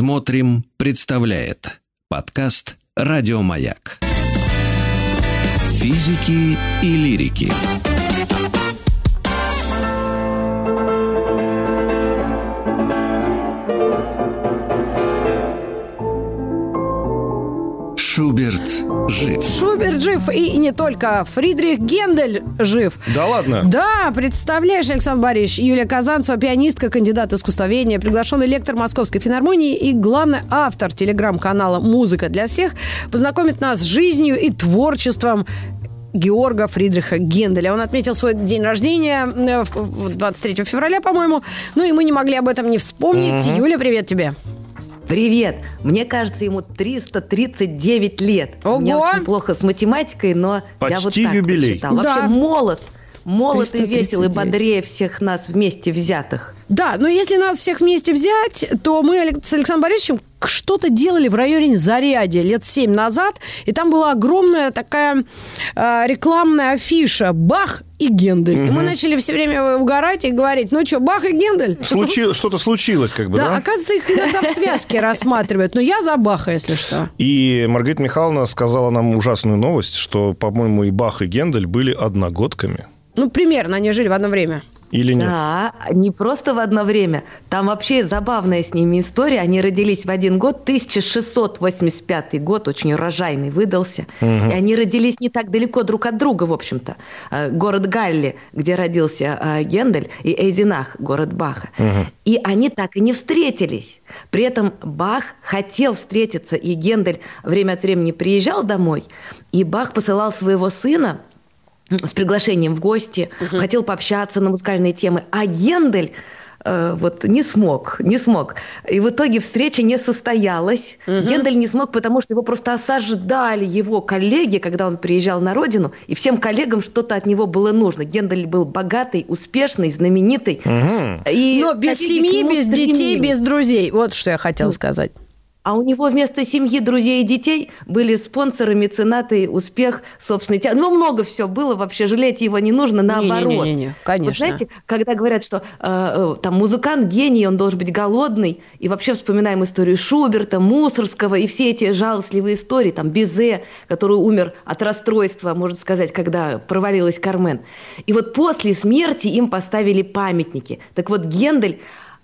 Смотрим, представляет подкаст Радиомаяк. Физики и лирики. Шуберт жив. Шуберт жив и не только. Фридрих Гендель жив. Да ладно? Да, представляешь, Александр Борисович, Юлия Казанцева, пианистка, кандидат искусствоведения, приглашенный лектор Московской филармонии и главный автор телеграм-канала «Музыка для всех» познакомит нас с жизнью и творчеством Георга Фридриха Генделя. Он отметил свой день рождения э, в- 23 февраля, по-моему. Ну и мы не могли об этом не вспомнить. Юля, привет тебе. Привет! Мне кажется, ему 339 лет. Ого! Мне очень плохо с математикой, но я вот Почти так юбилей. посчитала. Да. Вообще молод. Молод и весел, и 339. бодрее всех нас вместе взятых. Да, но если нас всех вместе взять, то мы с Александром Борисовичем к- что-то делали в районе Зарядья лет семь назад, и там была огромная такая э, рекламная афиша «Бах и Гендель». И мы начали все время угорать и говорить, ну что, Бах и Гендель? Случи- Что-то случилось, как бы, Да, да? оказывается, их иногда в связке рассматривают, но я за Баха, если что. И Маргарита Михайловна сказала нам ужасную новость, что, по-моему, и Бах, и Гендель были одногодками. Ну, примерно, они жили в одно время. Или нет? Да, не просто в одно время. Там вообще забавная с ними история. Они родились в один год, 1685 год, очень урожайный выдался. И они родились не так далеко друг от друга, в общем-то. Э, Город Галли, где родился э, Гендель, и Эйзенах, город Баха. И они так и не встретились. При этом Бах хотел встретиться, и Гендель время от времени приезжал домой, и Бах посылал своего сына с приглашением в гости, хотел пообщаться на музыкальные темы, а Гендель э, вот не смог, не смог. И в итоге встреча не состоялась. Гендель не смог, потому что его просто осаждали его коллеги, когда он приезжал на родину, и всем коллегам что-то от него было нужно. Гендель был богатый, успешный, знаменитый. И Но без семьи, без детей, стремились. без друзей. Вот что я хотела сказать. А у него вместо семьи, друзей и детей были спонсоры, меценаты, успех, собственный театр. Ну, много все было, вообще жалеть его не нужно, наоборот. Не-не-не, конечно. Вот знаете, когда говорят, что э, э, там музыкант гений, он должен быть голодный, и вообще вспоминаем историю Шуберта, Мусорского и все эти жалостливые истории, там Бизе, который умер от расстройства, можно сказать, когда провалилась Кармен. И вот после смерти им поставили памятники. Так вот, Гендель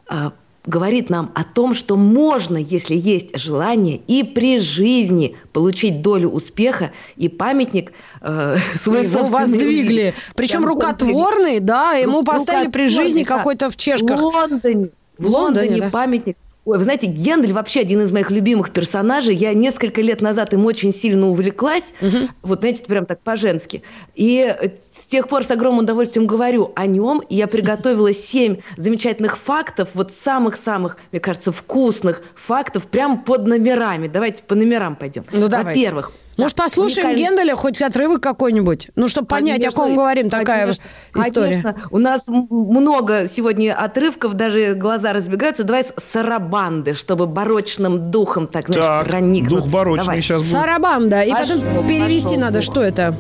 э, говорит нам о том, что можно, если есть желание, и при жизни получить долю успеха, и памятник э, свой Его воздвигли. Причем Прям рукотворный, да, ему поставили при жизни да. какой-то в чешках. В Лондоне. В, Лондоне, Лондоне, да. памятник. Ой, вы знаете, Гендель вообще один из моих любимых персонажей. Я несколько лет назад им очень сильно увлеклась. Вот, знаете, прям так по-женски. И с тех пор с огромным удовольствием говорю о нем. И я приготовила семь замечательных фактов, вот самых-самых, мне кажется, вкусных фактов, прям под номерами. Давайте по номерам пойдем. Ну, давайте. Во-первых, Может, да, послушаем уникальный- Генделя, хоть отрывок какой-нибудь? Ну, чтобы понять, о ком Конечно, говорим, такая конечно, история. Конечно. У нас много сегодня отрывков, даже глаза разбегаются. Давай с сарабанды, чтобы барочным духом так, знаешь, Так, проникнуться. дух барочный Давай. сейчас будет. Сарабанда. И Пошел, потом перевести пошел надо, дух. что это?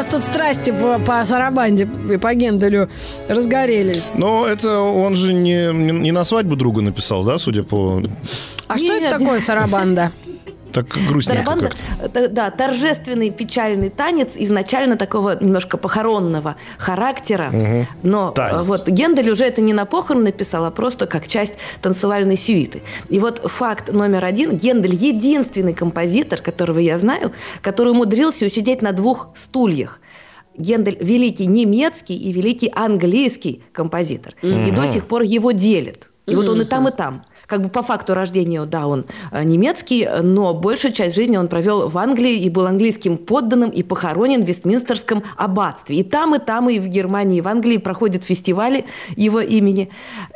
Нас тут страсти по, по Сарабанде и по Генделю разгорелись. Но это он же не, не, не на свадьбу друга написал, да, судя по... А что это Нет. такое Сарабанда? Так грустненько Сарабанда, как-то. э, да, торжественный печальный танец, изначально такого немножко похоронного характера. Но э, Танец. вот Гендель уже это не на похорон написал, а просто как часть танцевальной сюиты. И вот факт номер один. Гендель единственный композитор, которого я знаю, который умудрился усидеть на двух стульях. Гендель великий немецкий и великий английский композитор. И до сих пор его делят. И вот он и там, и там как бы по факту рождения, да, он э, немецкий, но большую часть жизни он провел в Англии и был английским подданным и похоронен в Вестминстерском аббатстве. И там, и там, и в Германии, и в Англии проходят фестивали его имени.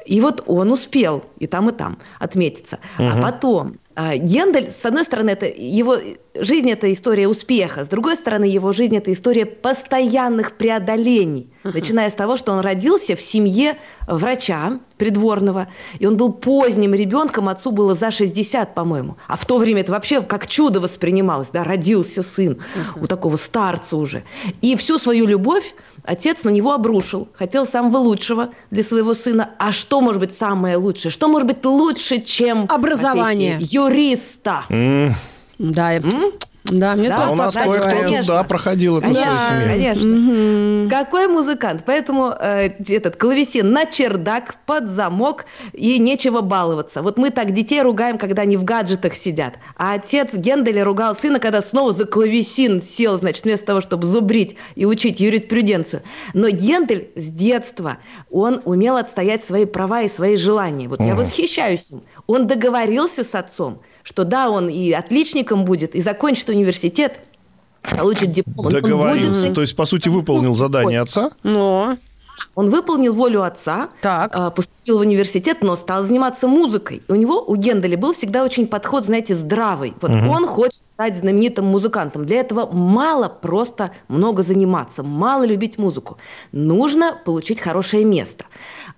И вот он успел и там, и там отметиться. Угу. А потом а, Гендель, с одной стороны, это его жизнь – это история успеха, с другой стороны, его жизнь – это история постоянных преодолений, uh-huh. начиная с того, что он родился в семье врача придворного, и он был поздним ребенком, отцу было за 60, по-моему, а в то время это вообще как чудо воспринималось, да, родился сын uh-huh. у такого старца уже, и всю свою любовь Отец на него обрушил, хотел самого лучшего для своего сына. А что может быть самое лучшее? Что может быть лучше, чем образование юриста? Mm. Да, mm? Да, мне да, тоже у нас кое-кто туда проходил в своей семье. Конечно. Угу. Какой музыкант? Поэтому э, этот клавесин на чердак, под замок, и нечего баловаться. Вот мы так детей ругаем, когда они в гаджетах сидят. А отец Генделя ругал сына, когда снова за клавесин сел, значит, вместо того, чтобы зубрить и учить юриспруденцию. Но Гендель с детства, он умел отстоять свои права и свои желания. Вот угу. я восхищаюсь им. Он договорился с отцом, что да, он и отличником будет, и закончит университет, получит диплом. Договорился, будет... то есть, по сути, выполнил задание отца? Но... Он выполнил волю отца, так. А, поступил в университет, но стал заниматься музыкой. У него, у Генделя, был всегда очень подход, знаете, здравый. Вот угу. он хочет стать знаменитым музыкантом. Для этого мало просто много заниматься, мало любить музыку. Нужно получить хорошее место.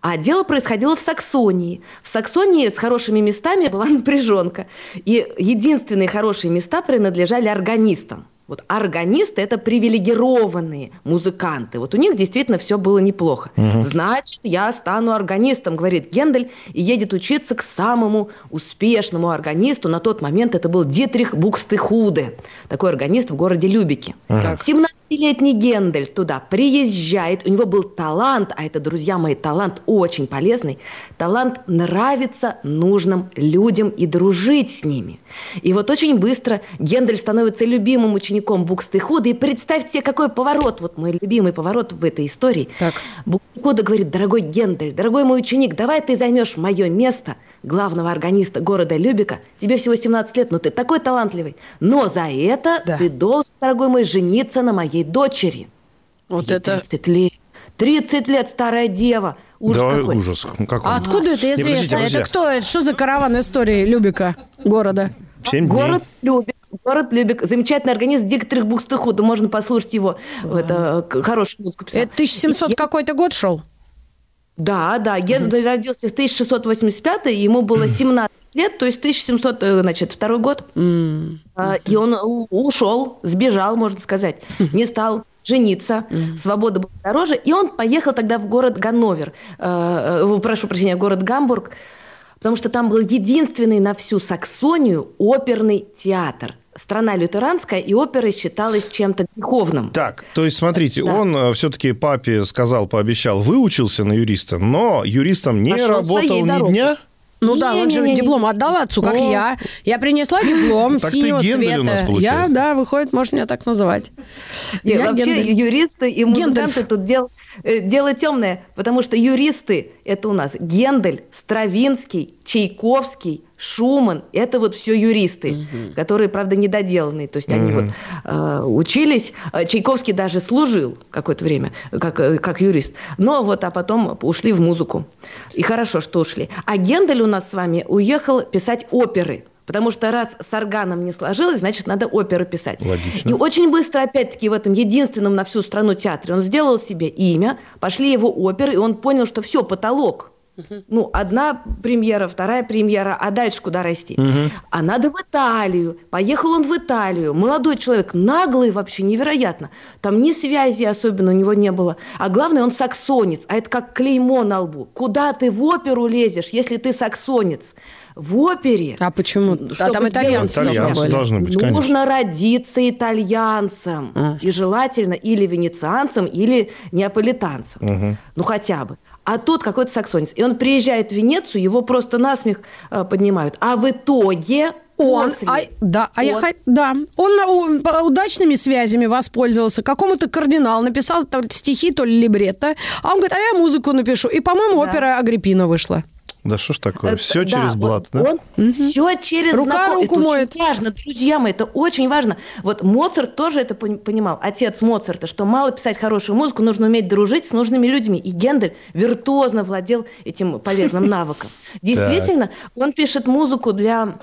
А дело происходило в Саксонии. В Саксонии с хорошими местами была напряженка. И единственные хорошие места принадлежали органистам. Вот органисты – это привилегированные музыканты. Вот у них действительно все было неплохо. Угу. Значит, я стану органистом, говорит Гендель, и едет учиться к самому успешному органисту. На тот момент это был Дитрих Букстехуде, такой органист в городе Любике. Угу. 17 Пятилетний Гендель туда приезжает, у него был талант, а это, друзья мои, талант очень полезный, талант нравиться нужным людям и дружить с ними. И вот очень быстро Гендель становится любимым учеником Букстыхуда, и представьте, какой поворот, вот мой любимый поворот в этой истории. Так. Букстыхуда говорит, дорогой Гендель, дорогой мой ученик, давай ты займешь мое место главного органиста города Любика. Тебе всего 17 лет, но ты такой талантливый. Но за это да. ты должен, дорогой мой, жениться на моей дочери. Вот Ей это... 30 лет. 30 лет старая дева. Ужас да, какой. ужас. Как а откуда это известно? Не, подождите, подождите. Это кто? Это что за караван истории Любика, города? Семь Город Любик. Город Любик. Замечательный организм Диктрих Бухстыхуда. Можно послушать его. Это хорошую музыку писал. Это 1700 Я... какой-то год шел? Да, да. Гендель mm-hmm. родился в 1685, ему было 17 лет, то есть 1700, э, значит, второй год. Mm-hmm. И он ушел, сбежал, можно сказать. Не стал жениться, mm-hmm. свобода была дороже. И он поехал тогда в город Ганновер, э, э, прошу прощения, город Гамбург, потому что там был единственный на всю Саксонию оперный театр – страна лютеранская, и опера считалась чем-то духовным. Так, то есть, смотрите, да. он э, все-таки папе сказал, пообещал, выучился на юриста, но юристом не Пошел работал ни дорогой. дня? Ну не, да, он же не, диплом не. отдал отцу, как О. я. Я принесла диплом так синего цвета. Я, да, выходит, можешь меня так называть. Нет, я вообще Гендель. юристы и музыканты Гендельф. тут дел, э, дело темное, потому что юристы это у нас Гендель, Стравинский, Чайковский, Шуман, это вот все юристы, угу. которые, правда, недоделанные. То есть угу. они вот э, учились. Э, Чайковский даже служил какое-то время как, э, как юрист. Но вот, а потом ушли в музыку. И хорошо, что ушли. А Гендель у нас с вами уехал писать оперы. Потому что раз с органом не сложилось, значит, надо оперу писать. Логично. И очень быстро, опять-таки, в этом единственном на всю страну театре он сделал себе имя, пошли его оперы, и он понял, что все, потолок – ну, одна премьера, вторая премьера, а дальше куда расти? Угу. А надо в Италию. Поехал он в Италию. Молодой человек, наглый вообще, невероятно. Там ни связи особенно у него не было. А главное, он саксонец. А это как клеймо на лбу. Куда ты в оперу лезешь, если ты саксонец? В опере. А почему? А там итальянцы, итальянцы должны быть, конечно. Нужно родиться итальянцем. А. И желательно или венецианцем, или неаполитанцем. Угу. Ну, хотя бы а тут какой-то саксонец. И он приезжает в Венецию, его просто насмех э, поднимают. А в итоге он, а, да, а я, да, он, он удачными связями воспользовался, какому-то кардинал написал то ли стихи, то ли либретто, а он говорит, а я музыку напишу, и, по-моему, да. опера Агриппина вышла. Да что ж такое? Это, все да, через блат, да? Он угу. Все через Рука знаком... руку это моет. очень важно, друзья мои, это очень важно. Вот Моцарт тоже это понимал, отец Моцарта, что мало писать хорошую музыку, нужно уметь дружить с нужными людьми. И Гендель виртуозно владел этим полезным навыком. Действительно, он пишет музыку для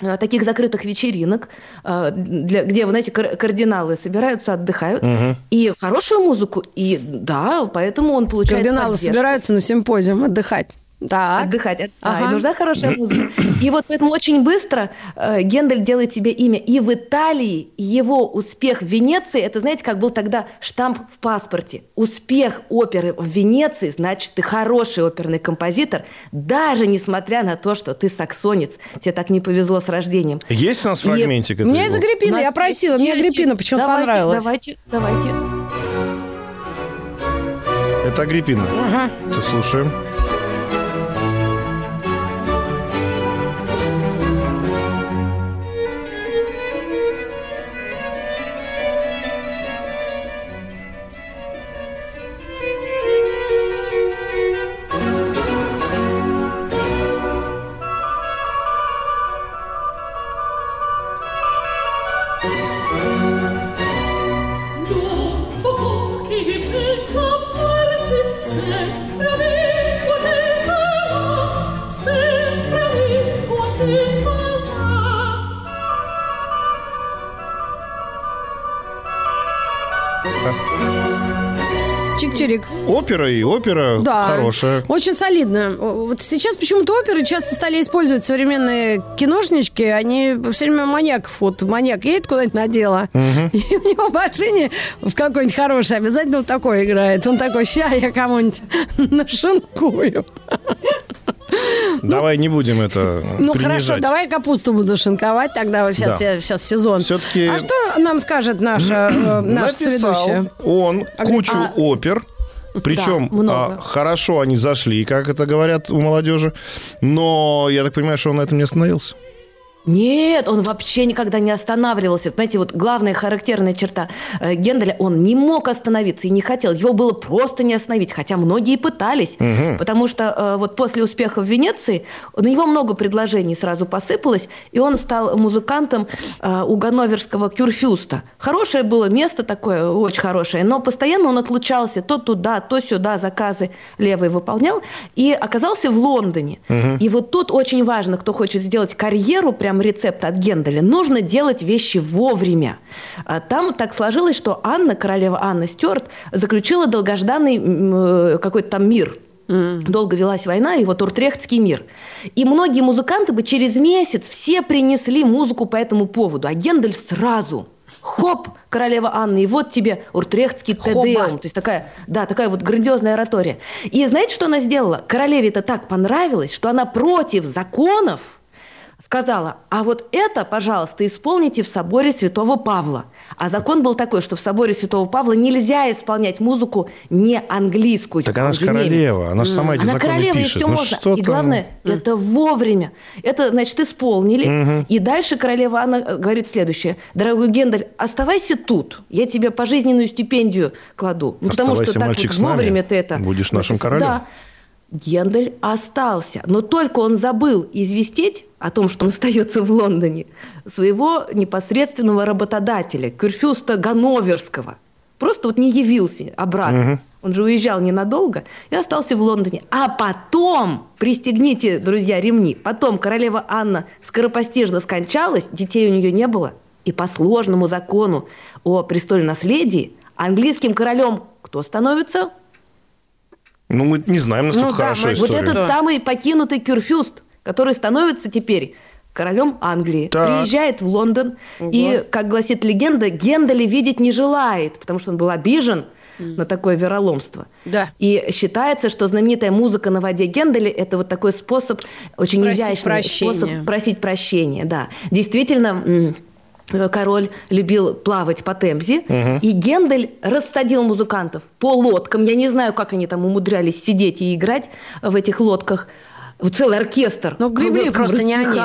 э, таких закрытых вечеринок, э, для, где, вы знаете, кардиналы собираются, отдыхают, угу. и хорошую музыку, и да, поэтому он получает Кардиналы поддержку. собираются на симпозиум отдыхать. Так. отдыхать. Ага. А, и нужна хорошая музыка. И вот поэтому очень быстро э, Гендель делает себе имя. И в Италии его успех в Венеции, это, знаете, как был тогда штамп в паспорте. Успех оперы в Венеции, значит, ты хороший оперный композитор, даже несмотря на то, что ты саксонец. Тебе так не повезло с рождением. Есть у нас фрагментик? И... Мне из Агриппина, я просила, мне Агриппина почему-то понравилось. Давайте, давайте. Это Агриппина. Ага. Ты слушаем. Чик-чирик. Опера и опера да, хорошая. Очень солидно. Вот сейчас почему-то оперы часто стали использовать современные киношнички. Они все время маньяков. Вот маньяк едет куда-нибудь на дело, угу. и у него в машине в какой-нибудь хороший обязательно вот такой играет. Он такой, ща я кому-нибудь нашинкую. Давай не будем это Ну хорошо, давай капусту буду шинковать тогда. Вот сейчас, сейчас сезон. Все-таки... А что нам скажет наша, э, наша соведущая? он кучу а... опер, причем да, а, хорошо они зашли, как это говорят у молодежи. Но я так понимаю, что он на этом не остановился. Нет, он вообще никогда не останавливался. Понимаете, вот главная характерная черта э, Генделя, он не мог остановиться и не хотел. Его было просто не остановить, хотя многие пытались. Угу. Потому что э, вот после успеха в Венеции на него много предложений сразу посыпалось, и он стал музыкантом э, у ганноверского Кюрфюста. Хорошее было место такое, очень хорошее, но постоянно он отлучался то туда, то сюда, заказы левые выполнял, и оказался в Лондоне. Угу. И вот тут очень важно, кто хочет сделать карьеру прям прям рецепт от Генделя. Нужно делать вещи вовремя. А там так сложилось, что Анна, королева Анна Стюарт, заключила долгожданный э, какой-то там мир – Mm. Долго велась война, и вот Уртрехтский мир. И многие музыканты бы через месяц все принесли музыку по этому поводу, а Гендель сразу. Хоп, королева Анна, и вот тебе Уртрехтский Тедеум. То есть такая, да, такая вот грандиозная оратория. И знаете, что она сделала? Королеве это так понравилось, что она против законов сказала, а вот это, пожалуйста, исполните в соборе Святого Павла. А закон был такой, что в соборе Святого Павла нельзя исполнять музыку не английскую. Так она же королева, она же сама эти она законы королева, пишет. и все ну, можно. И главное, там... это вовремя. Это, значит, исполнили. Угу. И дальше королева Анна говорит следующее. Дорогой Гендель, оставайся тут. Я тебе пожизненную стипендию кладу. Ну, потому что так вот вовремя ты это... Будешь нашим королем. Да. Гендель остался, но только он забыл известить о том, что он остается в Лондоне, своего непосредственного работодателя, Кюрфюста Ганноверского. Просто вот не явился обратно. Угу. Он же уезжал ненадолго и остался в Лондоне. А потом, пристегните, друзья, ремни, потом королева Анна скоропостижно скончалась, детей у нее не было. И по сложному закону о престольном наследии английским королем кто становится? Ну, мы не знаем настолько ну, да, хорошо мы, историю. Вот этот да. самый покинутый Кюрфюст, который становится теперь королем Англии, так. приезжает в Лондон, угу. и, как гласит легенда, Гендали видеть не желает, потому что он был обижен mm. на такое вероломство. Да. И считается, что знаменитая музыка на воде Гендали – это вот такой способ, очень просить изящный прощения. способ просить прощения. Да. Действительно, король любил плавать по Темзе, угу. и Гендель рассадил музыкантов по лодкам. Я не знаю, как они там умудрялись сидеть и играть в этих лодках. Вот целый оркестр. Ну, гребли просто не они.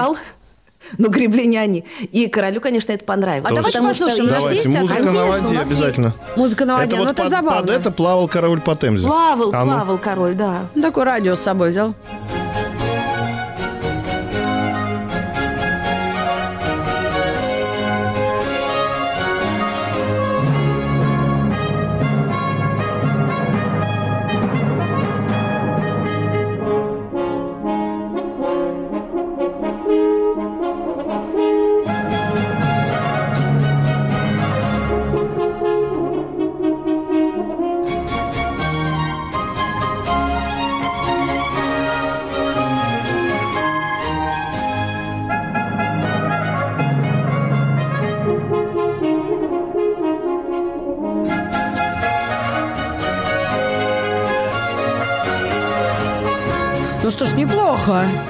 но гребли не они. И королю, конечно, это понравилось. А давайте послушаем, у нас есть Музыка на воде обязательно. Музыка на воде, это ну вот это под, забавно. под это плавал король по Темзе. Плавал, А ну. плавал король, да. Такое радио с собой взял.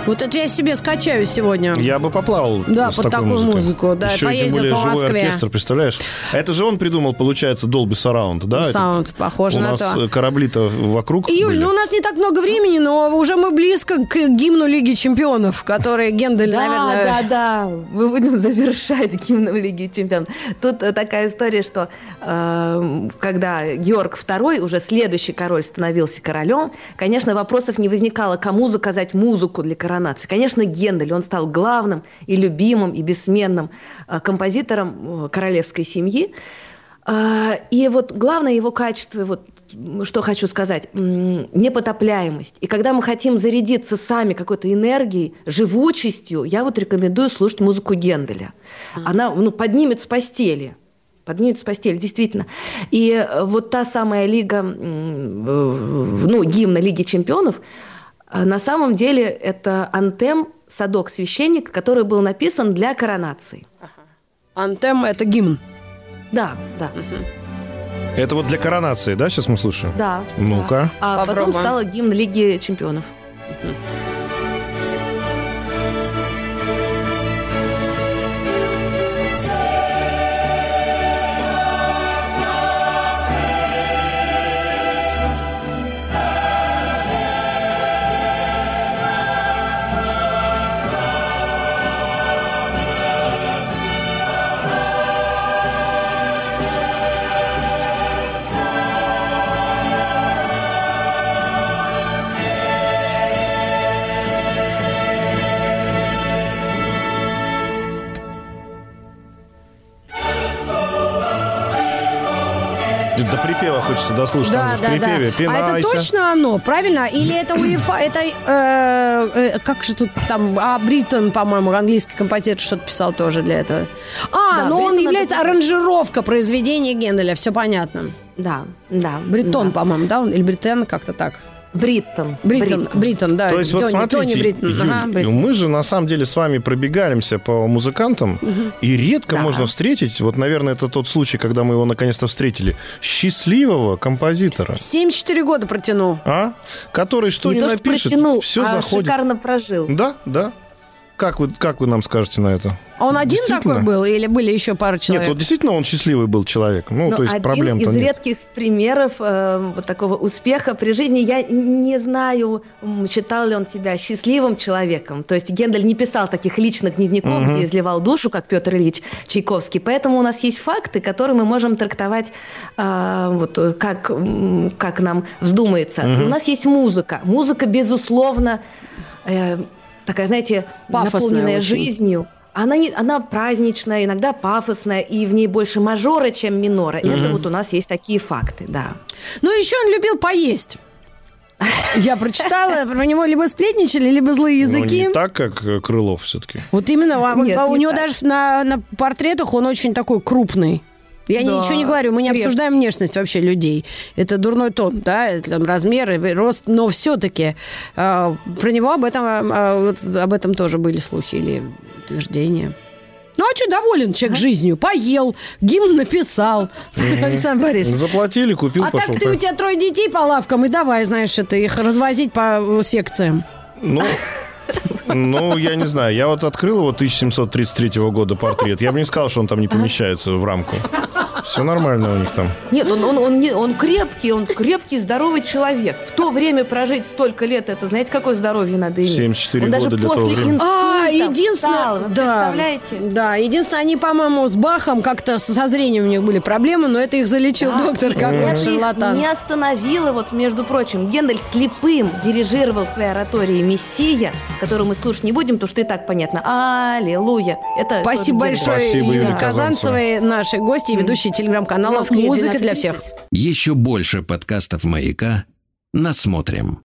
Вот это я себе скачаю сегодня. Я бы поплавал Да, с под такой такую музыкой. музыку, да, Еще и тем поездил более по живой Москве. оркестр, представляешь? Это же он придумал, получается, Dolby Surround, да? Это Саунд, похоже У на нас то. э, корабли-то вокруг Юль, были. ну у нас не так много времени, но уже мы близко к гимну Лиги Чемпионов, который Гендель, Да, наверное... да, да. Мы будем завершать гимном Лиги Чемпионов. Тут э, такая история, что э, когда Георг II, уже следующий король, становился королем, конечно, вопросов не возникало, кому заказать музыку для коронации. Конечно, Гендель, он стал главным и любимым, и бессменным э, композитором э, королевской семьи. А, И вот главное его качество, вот что хочу сказать, непотопляемость. И когда мы хотим зарядиться сами какой-то энергией, живучестью, я вот рекомендую слушать музыку Генделя. Она ну, поднимет с постели. Поднимет с постели, действительно. И э, вот та самая лига, ну, гимна Лиги Чемпионов, на самом деле это антем «Садок священника», который был написан для коронации. Антем – это гимн. Да, да. Это вот для коронации, да, сейчас мы слушаем? Да. Ну-ка. А Попробуем. потом стала гимн Лиги Чемпионов. До хочется дослушать. Да, да, в припеве да. А это «Пинайся». точно оно, правильно? Или это УЕФА, это, э, э, как же тут там, а, Бриттон, по-моему, английский композитор что-то писал тоже для этого. А, Да, но он Бриттон является это- аранжировка произведения Генделя, все понятно. Да, да. Бриттон, да. по-моему, да, он, или Бриттен, как-то так. Бриттон. Бриттон, Бриттон, да. То есть вот Тони, смотрите, Тони Бриттон. Юль, Ага, Бриттон. мы же на самом деле с вами пробегаемся по музыкантам, и редко Да. можно встретить, вот, наверное, это тот случай, когда мы его наконец-то встретили, счастливого композитора, 74 года протянул. а? который что Не ни то, что напишет, протянул, все а заходит. шикарно прожил. Да, да. Как вы, как вы нам скажете на это? А он один такой был или были еще пара человек? Нет, вот действительно он счастливый был человек. Ну, Но то есть один проблем-то из нет. редких примеров э, вот такого успеха при жизни. Я не знаю, считал ли он себя счастливым человеком. То есть Гендель не писал таких личных дневников, где изливал душу, как Петр Ильич Чайковский. Поэтому у нас есть факты, которые мы можем трактовать э, вот, э, как, как нам вздумается. И у нас есть музыка. Музыка, безусловно, э, такая, знаете, Пафосная наполненная очень. жизнью. Она, не, она праздничная, иногда пафосная, и в ней больше мажора, чем минора. Это вот у нас есть такие факты, да. Ну, еще он любил поесть. Я прочитала, про него либо сплетничали, либо злые Ну, языки. не так, как э, Крылов все-таки. Вот именно, а Нет, у не него так. даже на, на портретах он очень такой крупный. Я Да, ничего не говорю, мы не крепкий. обсуждаем внешность вообще людей. Это дурной тон, да, там размер, и рост, но все-таки про него об этом, а, вот об этом тоже были слухи или утверждения. Ну, а что, доволен человек жизнью? Поел, гимн написал. Александр Борисович. Заплатили, купил, А пошел. так ты у тебя трое детей по лавкам, и давай, знаешь, это их развозить по э, секциям. Ну, ну, я не знаю. Я вот открыл его 1733 года портрет. Я бы не сказал, что он там не помещается в рамку. Все нормально у них там. Нет, он, он, он, не- он крепкий, он крепкий, здоровый человек. В то время прожить столько лет, это знаете, какое здоровье надо иметь? 74 он даже года для того после времени. инсульта, единственное, встал, вы да, представляете? да, единственное, они, по-моему, с Бахом как-то со зрением у них были проблемы, но это их залечил Да, доктор их шарлатан. не остановило, вот, между прочим, Гендель слепым дирижировал своей ораторией «Мессия», которую мы слушать не будем, потому что и так понятно. Аллилуйя. Это Спасибо большое Спасибо, Юле Казанцевой, нашей гости и ведущей телеграм-канала Москве «Музыка для всех». 12:30. Еще больше подкастов «Маяка» насмотрим.